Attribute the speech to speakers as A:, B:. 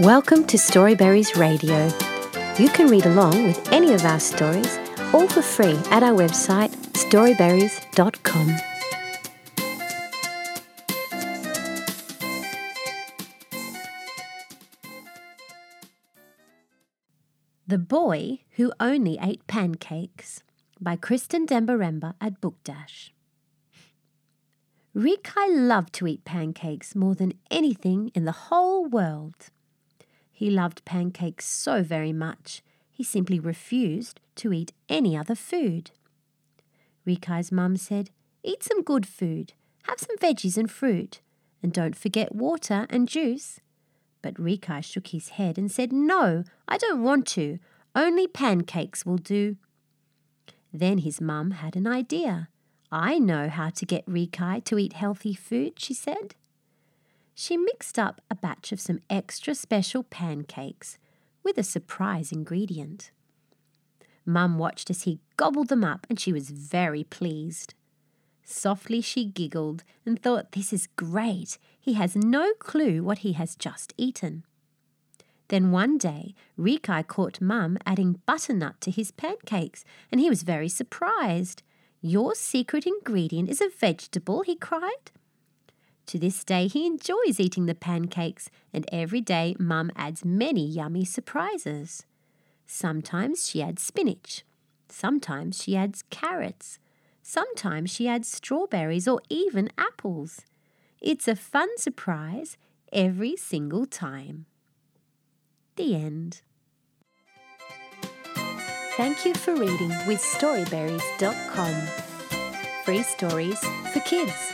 A: Welcome to Storyberries Radio. You can read along with any of our stories, all for free at our website storyberries.com. The Boy Who Only Ate Pancakes by Kristen Dembaremba at Book Dash. Rikai loved to eat pancakes more than anything in the whole world. He loved pancakes so very much, he simply refused to eat any other food. Rikai's mum said, Eat some good food, have some veggies and fruit, and don't forget water and juice. But Rikai shook his head and said, No, I don't want to. Only pancakes will do. Then his mum had an idea. I know how to get Rikai to eat healthy food, she said. She mixed up a batch of some extra special pancakes with a surprise ingredient. Mum watched as he gobbled them up and she was very pleased. Softly she giggled and thought, This is great. He has no clue what he has just eaten. Then one day, Rikai caught Mum adding butternut to his pancakes, and he was very surprised. Your secret ingredient is a vegetable, he cried. To this day, he enjoys eating the pancakes, and every day, Mum adds many yummy surprises. Sometimes she adds spinach, sometimes she adds carrots, Sometimes she adds strawberries or even apples. It's a fun surprise every single time. The end. Thank you for reading with Storyberries.com. Free stories for kids.